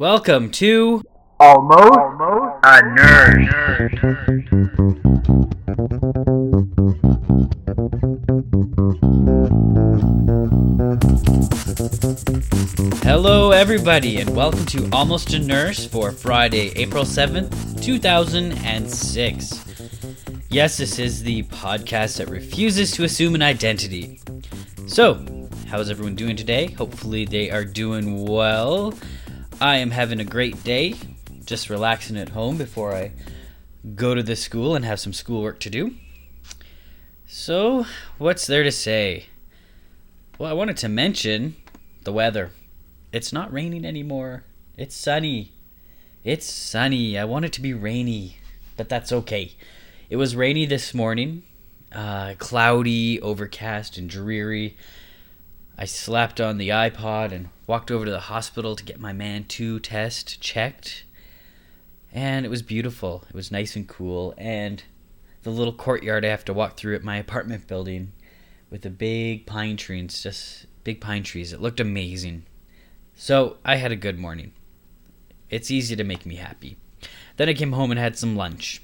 Welcome to Almost, a nerd. Hello, everybody, and welcome to Almost a Nurse for Friday, April 7th, 2006. Yes, this is the podcast that refuses to assume an identity. So, how's everyone doing today? Hopefully, they are doing well. I am having a great day, just relaxing at home before I go to the school and have some schoolwork to do. So, what's there to say? Well, I wanted to mention the weather. It's not raining anymore. It's sunny. It's sunny. I want it to be rainy, but that's okay. It was rainy this morning, uh, cloudy, overcast, and dreary. I slapped on the iPod and walked over to the hospital to get my Mantoux test checked. And it was beautiful. It was nice and cool. And the little courtyard I have to walk through at my apartment building with the big pine trees, just big pine trees. It looked amazing. So I had a good morning. It's easy to make me happy. Then I came home and had some lunch.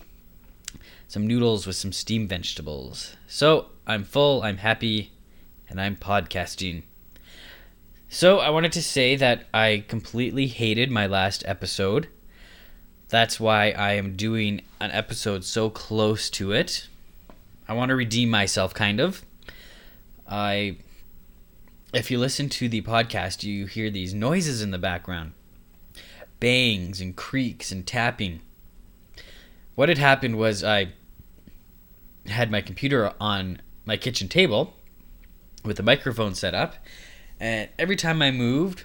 Some noodles with some steamed vegetables. So I'm full, I'm happy, and I'm podcasting. So I wanted to say that I completely hated my last episode. That's why I am doing an episode so close to it. I want to redeem myself, kind of. I if you listen to the podcast, you hear these noises in the background bangs and creaks and tapping. What had happened was I had my computer on my kitchen table with the microphone set up, and every time I moved,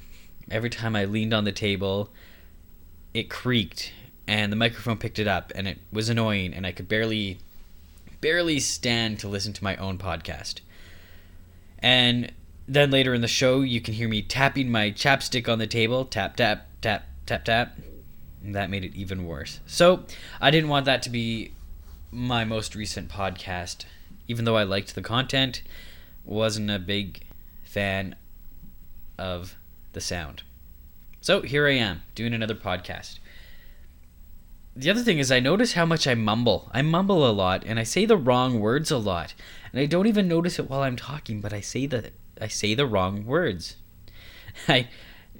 every time I leaned on the table, it creaked and the microphone picked it up and it was annoying and I could barely barely stand to listen to my own podcast. And then later in the show, you can hear me tapping my chapstick on the table tap, tap, tap, tap, tap. And that made it even worse. So I didn't want that to be my most recent podcast. Even though I liked the content, wasn't a big fan of the sound. So here I am doing another podcast. The other thing is, I notice how much I mumble. I mumble a lot, and I say the wrong words a lot, and I don't even notice it while I'm talking. But I say the I say the wrong words. I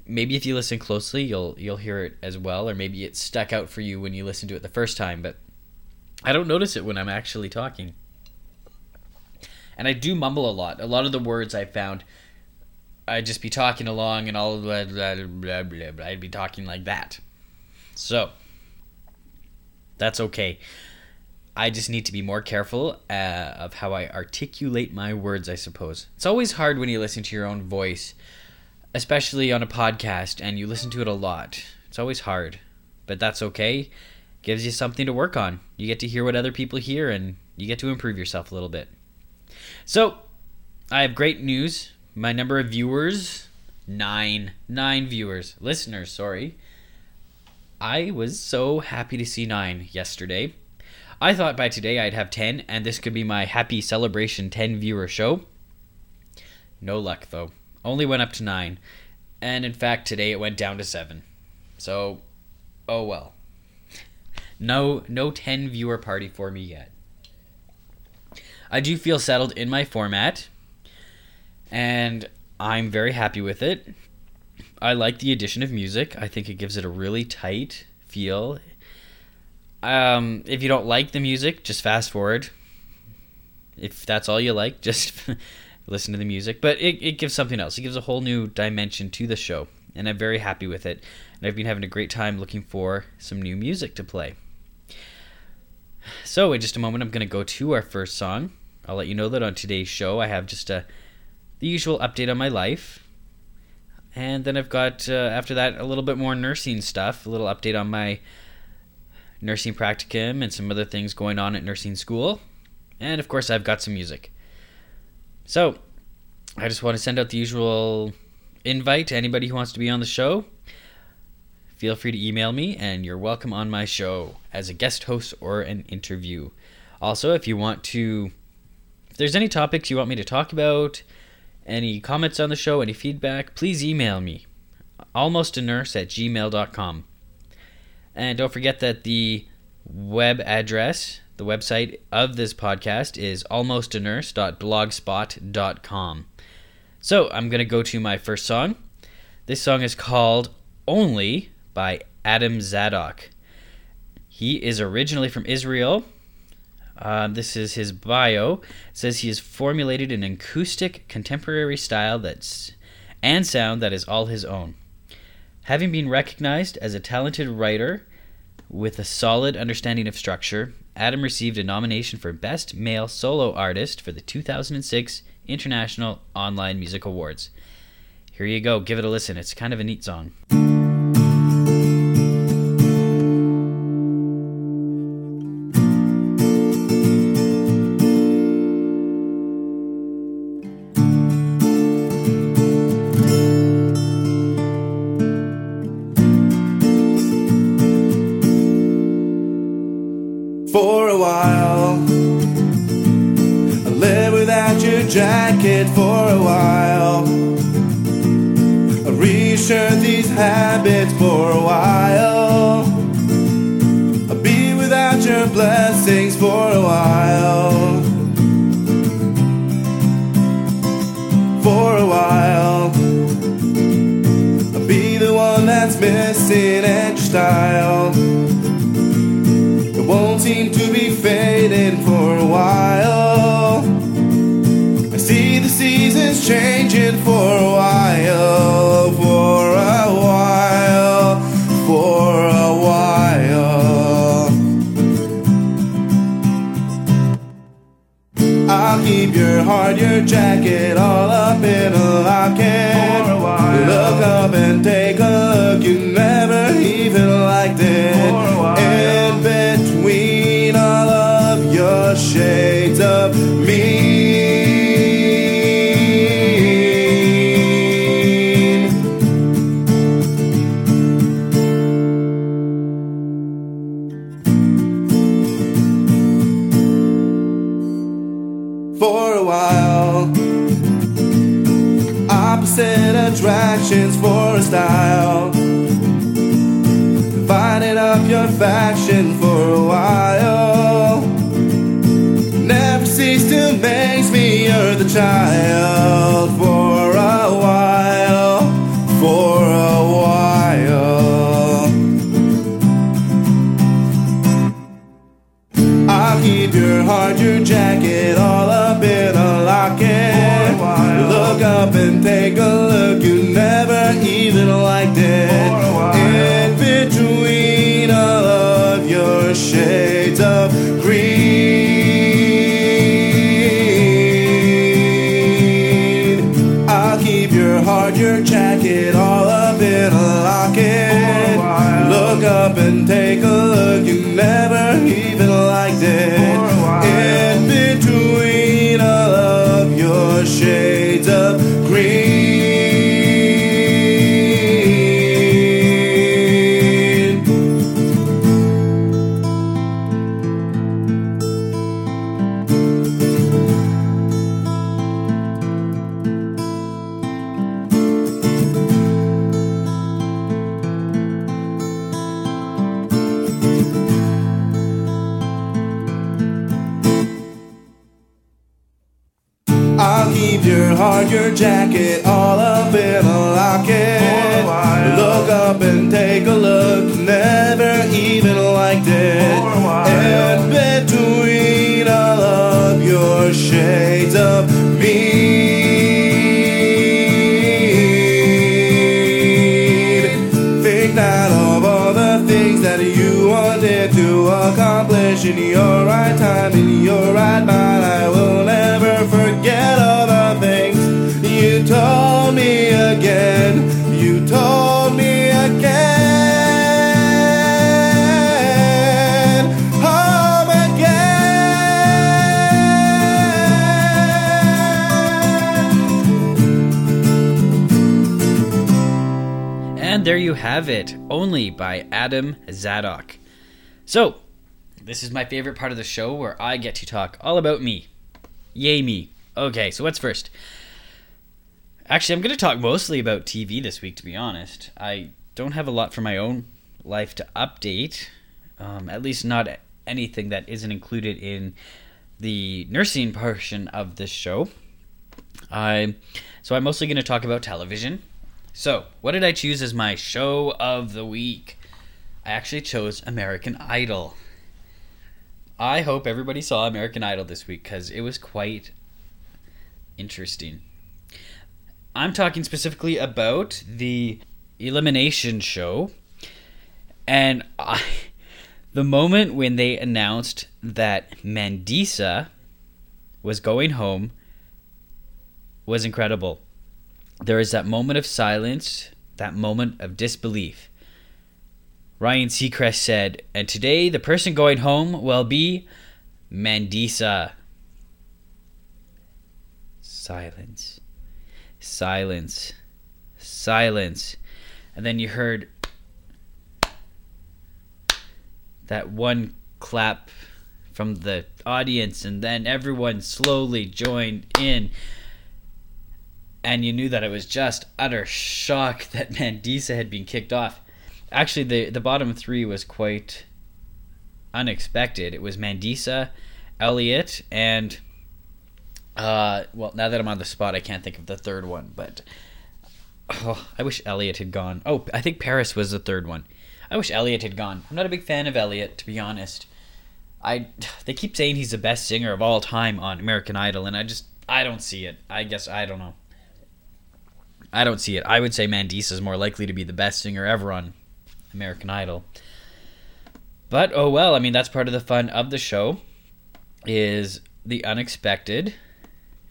maybe if you listen closely, you'll you'll hear it as well, or maybe it stuck out for you when you listened to it the first time. But I don't notice it when I'm actually talking, and I do mumble a lot. A lot of the words I found. I'd just be talking along and all blah, blah, blah, blah, blah. I'd be talking like that. So, that's okay. I just need to be more careful uh, of how I articulate my words, I suppose. It's always hard when you listen to your own voice, especially on a podcast and you listen to it a lot. It's always hard, but that's okay. Gives you something to work on. You get to hear what other people hear and you get to improve yourself a little bit. So, I have great news. My number of viewers, nine. Nine viewers. Listeners, sorry. I was so happy to see nine yesterday. I thought by today I'd have 10, and this could be my happy celebration 10 viewer show. No luck, though. Only went up to 9. And in fact, today it went down to 7. So, oh well. No, no 10 viewer party for me yet. I do feel settled in my format, and I'm very happy with it. I like the addition of music. I think it gives it a really tight feel. Um, if you don't like the music, just fast forward. If that's all you like, just listen to the music. But it, it gives something else. It gives a whole new dimension to the show. And I'm very happy with it. And I've been having a great time looking for some new music to play. So, in just a moment, I'm going to go to our first song. I'll let you know that on today's show, I have just a, the usual update on my life. And then I've got, uh, after that, a little bit more nursing stuff, a little update on my nursing practicum and some other things going on at nursing school. And of course, I've got some music. So, I just want to send out the usual invite to anybody who wants to be on the show. Feel free to email me, and you're welcome on my show as a guest host or an interview. Also, if you want to, if there's any topics you want me to talk about, any comments on the show, any feedback, please email me, almostanurse at gmail.com. And don't forget that the web address, the website of this podcast is almostanurse.blogspot.com. So I'm going to go to my first song. This song is called Only by Adam Zadok. He is originally from Israel uh, this is his bio. It says he has formulated an acoustic contemporary style that's and sound that is all his own. Having been recognized as a talented writer with a solid understanding of structure, Adam received a nomination for Best Male Solo Artist for the 2006 International Online Music Awards. Here you go, give it a listen. It's kind of a neat song. for hard your jacket off. And there you have it, Only by Adam Zadok. So, this is my favorite part of the show where I get to talk all about me. Yay, me. Okay, so what's first? Actually, I'm going to talk mostly about TV this week, to be honest. I don't have a lot for my own life to update, um, at least not anything that isn't included in the nursing portion of this show. I, so I'm mostly going to talk about television so, what did I choose as my show of the week? I actually chose American Idol. I hope everybody saw American Idol this week because it was quite interesting. I'm talking specifically about the elimination show. And I, the moment when they announced that Mandisa was going home was incredible. There is that moment of silence, that moment of disbelief. Ryan Seacrest said, and today the person going home will be Mandisa. Silence. Silence. Silence. And then you heard that one clap from the audience, and then everyone slowly joined in. And you knew that it was just utter shock that Mandisa had been kicked off. Actually, the, the bottom three was quite unexpected. It was Mandisa, Elliot, and uh, well, now that I'm on the spot, I can't think of the third one, but oh, I wish Elliot had gone. Oh, I think Paris was the third one. I wish Elliot had gone. I'm not a big fan of Elliot, to be honest. I they keep saying he's the best singer of all time on American Idol, and I just I don't see it. I guess I don't know. I don't see it. I would say Mandisa is more likely to be the best singer ever on American Idol. But oh well, I mean that's part of the fun of the show is the unexpected.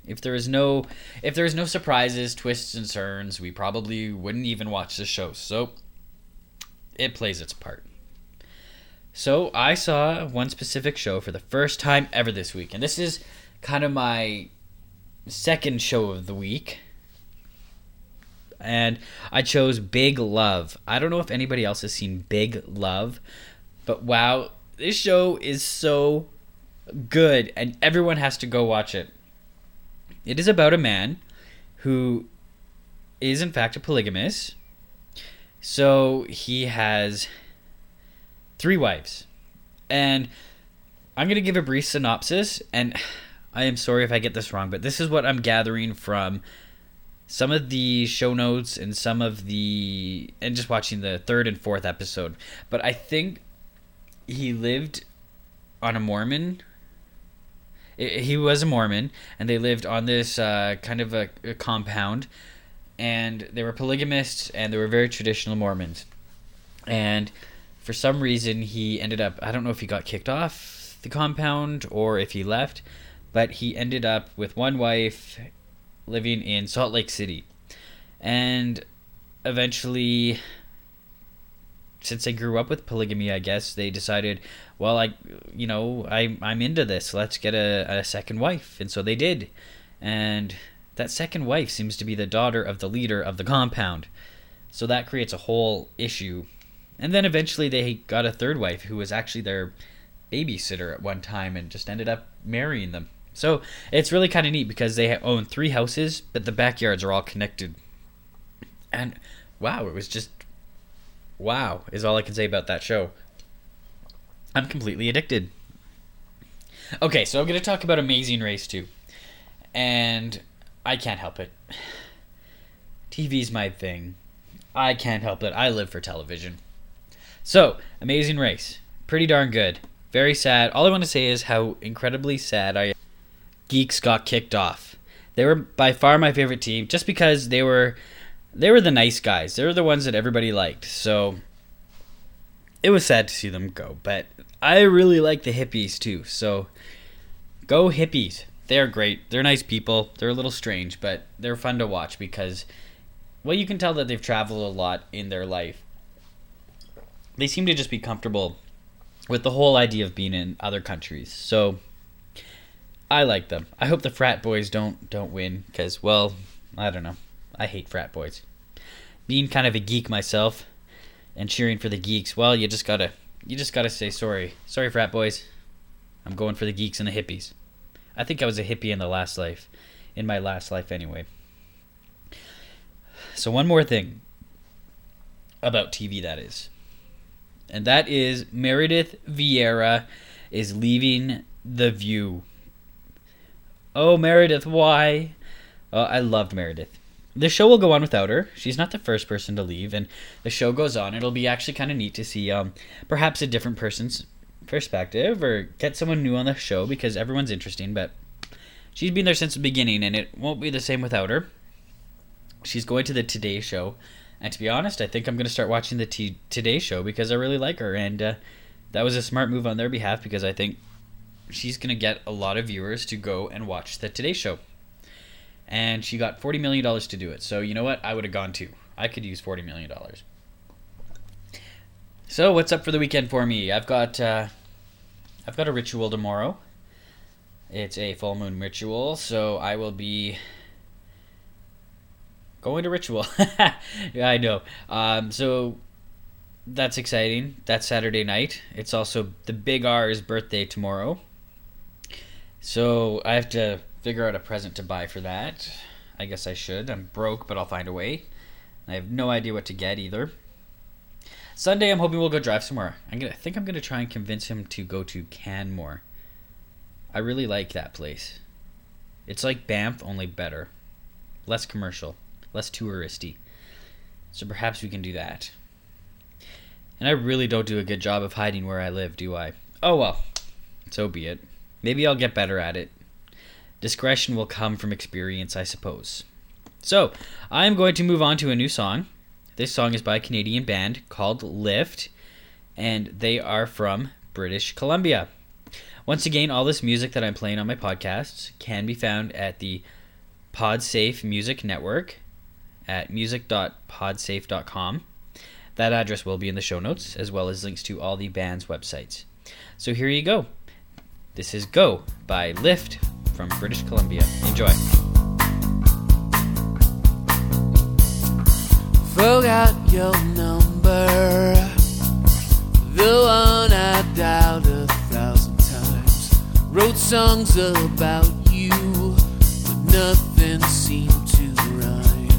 If there is no if there is no surprises, twists and turns, we probably wouldn't even watch the show. So it plays its part. So I saw one specific show for the first time ever this week, and this is kind of my second show of the week. And I chose Big Love. I don't know if anybody else has seen Big Love, but wow, this show is so good, and everyone has to go watch it. It is about a man who is, in fact, a polygamist. So he has three wives. And I'm going to give a brief synopsis, and I am sorry if I get this wrong, but this is what I'm gathering from some of the show notes and some of the and just watching the third and fourth episode. But I think he lived on a Mormon. He was a Mormon, and they lived on this uh, kind of a, a compound, and they were polygamists, and they were very traditional Mormons. And for some reason, he ended up. I don't know if he got kicked off the compound or if he left, but he ended up with one wife living in Salt Lake City. And eventually since they grew up with polygamy, I guess they decided, well, I, you know, I I'm into this. Let's get a, a second wife, and so they did, and that second wife seems to be the daughter of the leader of the compound, so that creates a whole issue, and then eventually they got a third wife who was actually their babysitter at one time and just ended up marrying them. So it's really kind of neat because they own three houses, but the backyards are all connected, and wow, it was just wow, is all I can say about that show. I'm completely addicted. Okay, so I'm going to talk about Amazing Race 2. And I can't help it. TV's my thing. I can't help it. I live for television. So, Amazing Race. Pretty darn good. Very sad. All I want to say is how incredibly sad I am. Geeks got kicked off. They were by far my favorite team just because they were they were the nice guys. They were the ones that everybody liked. So it was sad to see them go, but I really like the hippies too. So go hippies. They're great. They're nice people. They're a little strange, but they're fun to watch because well, you can tell that they've traveled a lot in their life. They seem to just be comfortable with the whole idea of being in other countries. So I like them. I hope the frat boys don't don't win cuz well, I don't know. I hate frat boys. Being kind of a geek myself and cheering for the geeks, well, you just gotta you just gotta say sorry. Sorry, frat boys. I'm going for the geeks and the hippies. I think I was a hippie in the last life. In my last life anyway. So, one more thing about TV that is. And that is Meredith Vieira is leaving The View. Oh, Meredith, why? Oh, I loved Meredith. The show will go on without her. She's not the first person to leave, and the show goes on. It'll be actually kind of neat to see um, perhaps a different person's perspective or get someone new on the show because everyone's interesting, but she's been there since the beginning, and it won't be the same without her. She's going to the Today Show, and to be honest, I think I'm going to start watching the T- Today Show because I really like her, and uh, that was a smart move on their behalf because I think she's going to get a lot of viewers to go and watch the Today Show. And she got $40 million to do it. So, you know what? I would have gone too. I could use $40 million. So, what's up for the weekend for me? I've got uh, I've got a ritual tomorrow. It's a full moon ritual, so I will be going to ritual. yeah, I know. Um, so that's exciting. That's Saturday night. It's also the Big R's birthday tomorrow. So I have to figure out a present to buy for that. I guess I should. I'm broke, but I'll find a way. I have no idea what to get either. Sunday, I'm hoping we'll go drive somewhere. I'm gonna I think I'm gonna try and convince him to go to Canmore. I really like that place. It's like Banff, only better, less commercial, less touristy. So perhaps we can do that. And I really don't do a good job of hiding where I live, do I? Oh well, so be it. Maybe I'll get better at it. Discretion will come from experience, I suppose. So, I'm going to move on to a new song. This song is by a Canadian band called Lift, and they are from British Columbia. Once again, all this music that I'm playing on my podcasts can be found at the Podsafe Music Network at music.podsafe.com. That address will be in the show notes, as well as links to all the band's websites. So here you go. This is Go by Lift from British Columbia. Enjoy. Forgot your number, the one I dialed a thousand times. Wrote songs about you, but nothing seemed to rhyme.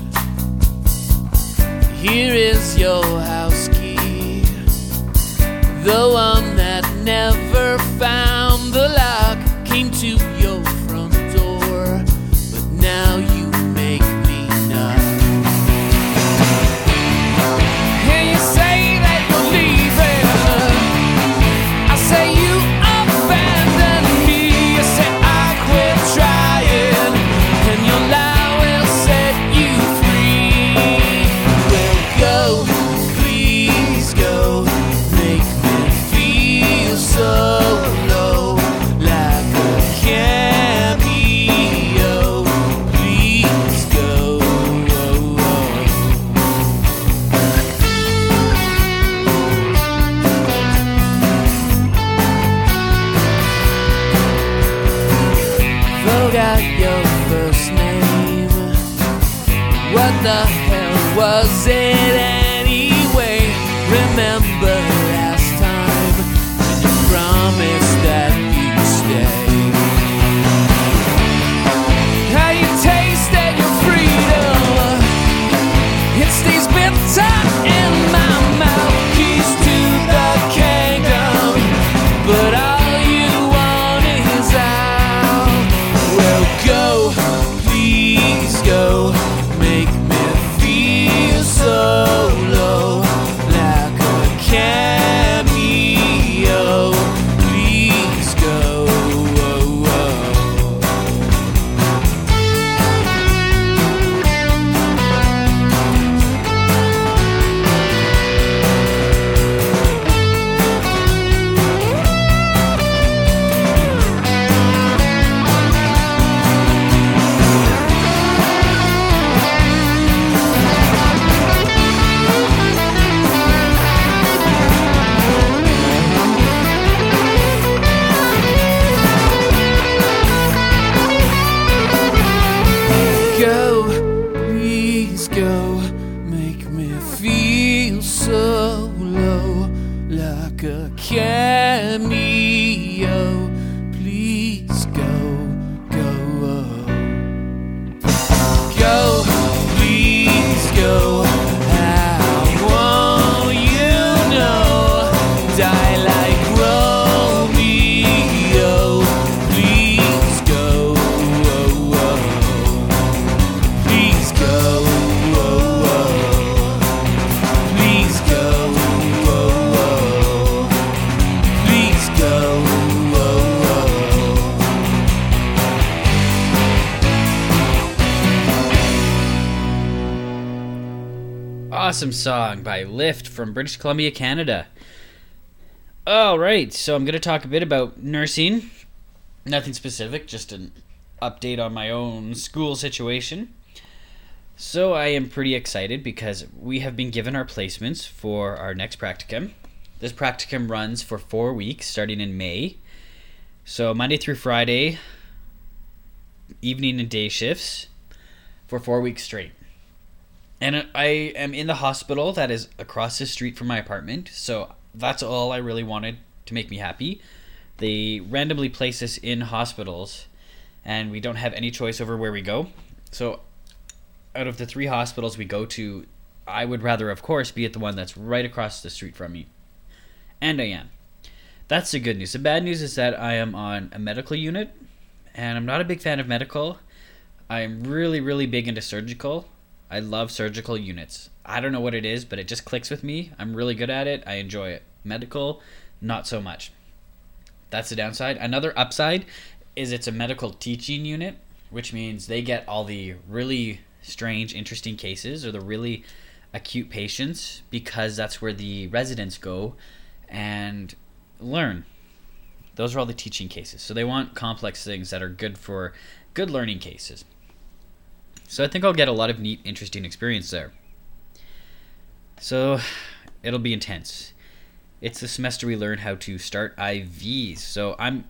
Here is your house key, the one that never found. Came What the hell was it Awesome song by Lift from British Columbia, Canada. All right, so I'm going to talk a bit about nursing. Nothing specific, just an update on my own school situation. So I am pretty excited because we have been given our placements for our next practicum. This practicum runs for four weeks, starting in May. So Monday through Friday, evening and day shifts for four weeks straight. And I am in the hospital that is across the street from my apartment, so that's all I really wanted to make me happy. They randomly place us in hospitals, and we don't have any choice over where we go. So, out of the three hospitals we go to, I would rather, of course, be at the one that's right across the street from me. And I am. That's the good news. The bad news is that I am on a medical unit, and I'm not a big fan of medical. I'm really, really big into surgical. I love surgical units. I don't know what it is, but it just clicks with me. I'm really good at it. I enjoy it. Medical, not so much. That's the downside. Another upside is it's a medical teaching unit, which means they get all the really strange, interesting cases or the really acute patients because that's where the residents go and learn. Those are all the teaching cases. So they want complex things that are good for good learning cases. So I think I'll get a lot of neat, interesting experience there. So it'll be intense. It's the semester we learn how to start IVs. So I'm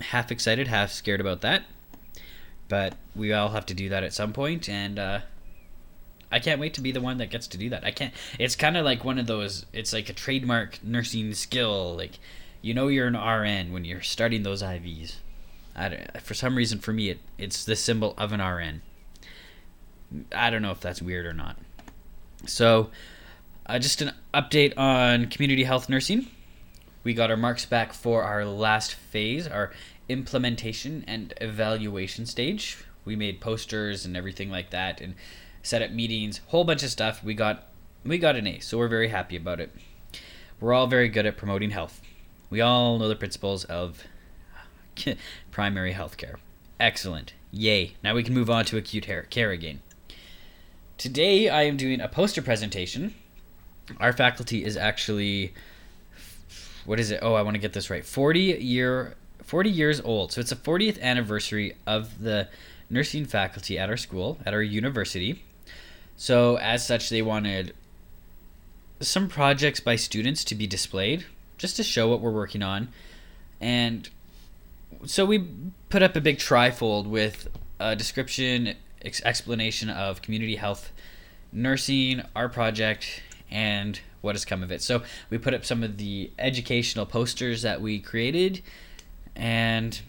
half excited, half scared about that. But we all have to do that at some point, and uh, I can't wait to be the one that gets to do that. I can't. It's kind of like one of those. It's like a trademark nursing skill. Like you know you're an RN when you're starting those IVs. I don't, for some reason, for me, it it's the symbol of an RN. I don't know if that's weird or not. So, uh, just an update on community health nursing. We got our marks back for our last phase, our implementation and evaluation stage. We made posters and everything like that, and set up meetings, whole bunch of stuff. We got we got an A, so we're very happy about it. We're all very good at promoting health. We all know the principles of primary health care. Excellent. Yay. Now we can move on to acute hair- care again. Today I am doing a poster presentation. Our faculty is actually what is it? Oh, I want to get this right. 40 year 40 years old. So it's the 40th anniversary of the nursing faculty at our school, at our university. So as such they wanted some projects by students to be displayed just to show what we're working on. And so we put up a big trifold with a description, ex- explanation of community health nursing, our project, and what has come of it. So we put up some of the educational posters that we created and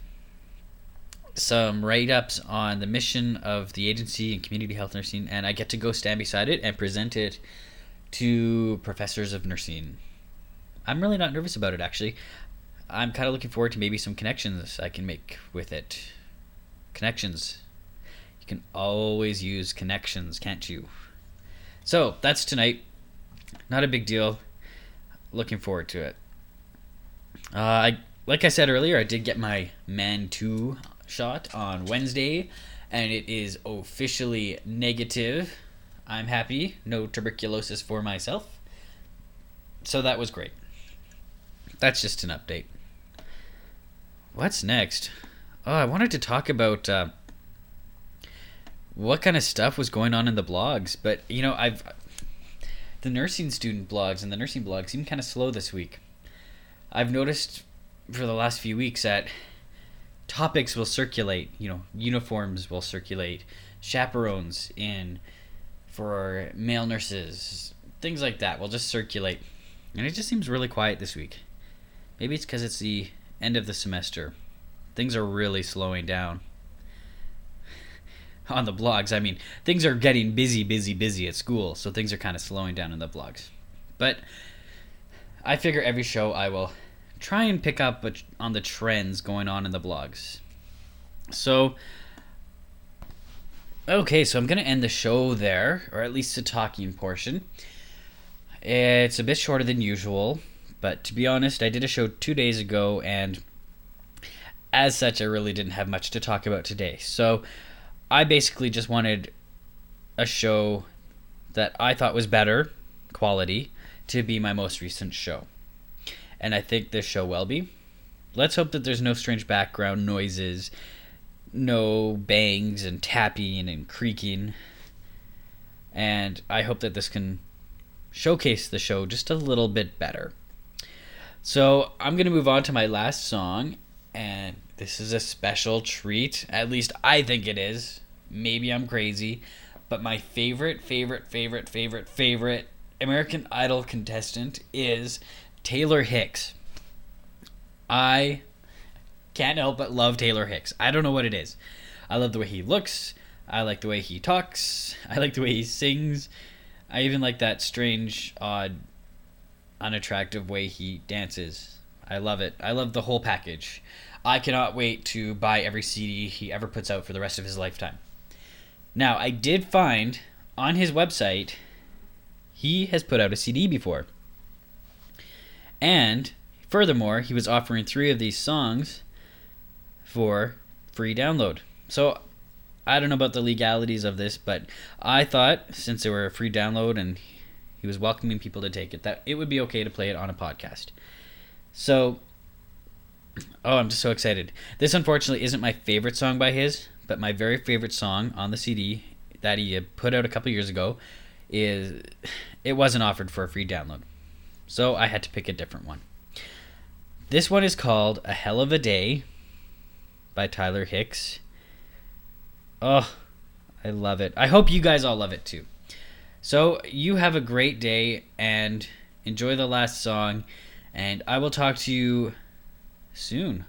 some write ups on the mission of the agency and community health nursing, and I get to go stand beside it and present it to professors of nursing. I'm really not nervous about it actually. I'm kind of looking forward to maybe some connections I can make with it. Connections. Can always use connections, can't you? So, that's tonight. Not a big deal. Looking forward to it. Uh, I like I said earlier, I did get my Mantoux shot on Wednesday, and it is officially negative. I'm happy. No tuberculosis for myself. So that was great. That's just an update. What's next? Oh, I wanted to talk about uh, what kind of stuff was going on in the blogs, but you know, I've the nursing student blogs and the nursing blogs seem kind of slow this week. I've noticed for the last few weeks that topics will circulate, you know, uniforms will circulate, chaperones in for male nurses, things like that will just circulate. And it just seems really quiet this week. Maybe it's because it's the end of the semester. Things are really slowing down. On the blogs, I mean, things are getting busy, busy, busy at school, so things are kind of slowing down in the blogs. But I figure every show I will try and pick up on the trends going on in the blogs. So, okay, so I'm going to end the show there, or at least the talking portion. It's a bit shorter than usual, but to be honest, I did a show two days ago, and as such, I really didn't have much to talk about today. So, I basically just wanted a show that I thought was better quality to be my most recent show. And I think this show will be. Let's hope that there's no strange background noises, no bangs and tapping and creaking. And I hope that this can showcase the show just a little bit better. So I'm going to move on to my last song, and this is a special treat. At least I think it is. Maybe I'm crazy. But my favorite, favorite, favorite, favorite, favorite American Idol contestant is Taylor Hicks. I can't help but love Taylor Hicks. I don't know what it is. I love the way he looks. I like the way he talks. I like the way he sings. I even like that strange, odd, unattractive way he dances. I love it. I love the whole package. I cannot wait to buy every CD he ever puts out for the rest of his lifetime. Now, I did find on his website he has put out a CD before. And furthermore, he was offering three of these songs for free download. So I don't know about the legalities of this, but I thought since they were a free download and he was welcoming people to take it, that it would be okay to play it on a podcast. So, oh, I'm just so excited. This unfortunately isn't my favorite song by his, but my very favorite song on the CD that he put out a couple years ago is it wasn't offered for a free download. So I had to pick a different one. This one is called A Hell of a Day by Taylor Hicks. Oh, I love it. I hope you guys all love it too. So you have a great day and enjoy the last song, and I will talk to you soon.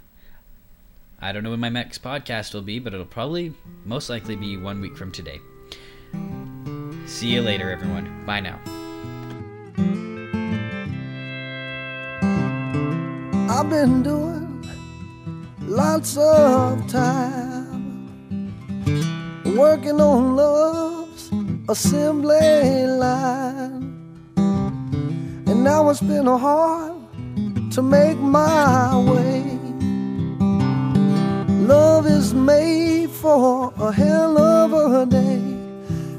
I don't know when my next podcast will be, but it'll probably most likely be one week from today. See you later, everyone. Bye now. I've been doing lots of time working on love's assembly line, and now it's been hard to make my way. Love is made for a hell of a day,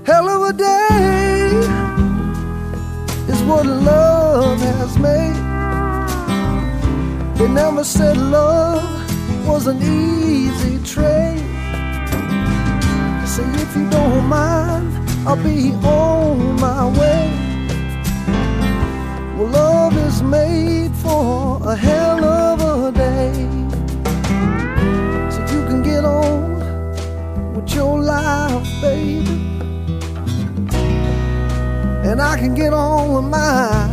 hell of a day is what love has made. They never said love was an easy trade. Say if you don't mind, I'll be on my way. Well, love is made for a hell of a your life, baby. And I can get on with mine.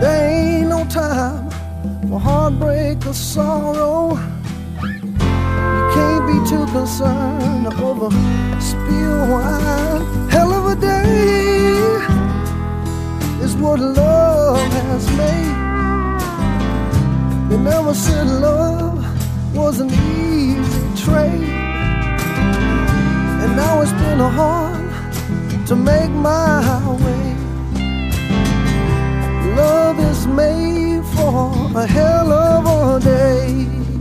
There ain't no time for heartbreak or sorrow. You can't be too concerned over spilled wine. Hell of a day is what love has made. They never said love was an easy trade. And now it's been a hard to make my way. Love is made for a hell of a day.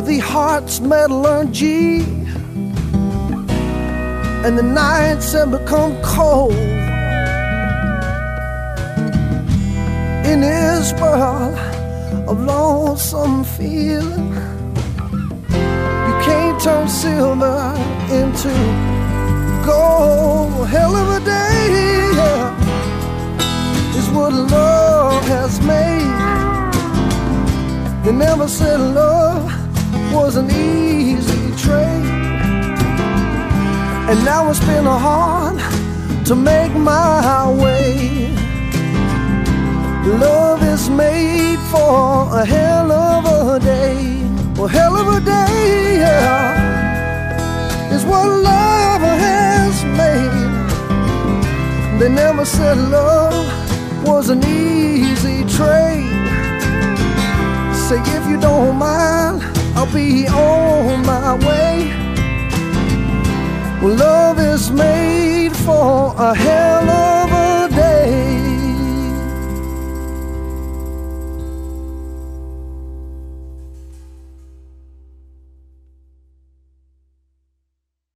With the heart's metal metallurgy, and the nights have become cold. In this world of lonesome feeling, you can't turn silver into gold. Hell of a day yeah, is what love has made. They never said love was an easy trade. And now it's been a hard to make my way. Love is made for a hell of a day. Well, hell of a day, yeah, is what love has made. They never said love was an easy trade. Say, if you don't mind, I'll be on my way. Well, love is made for a hell of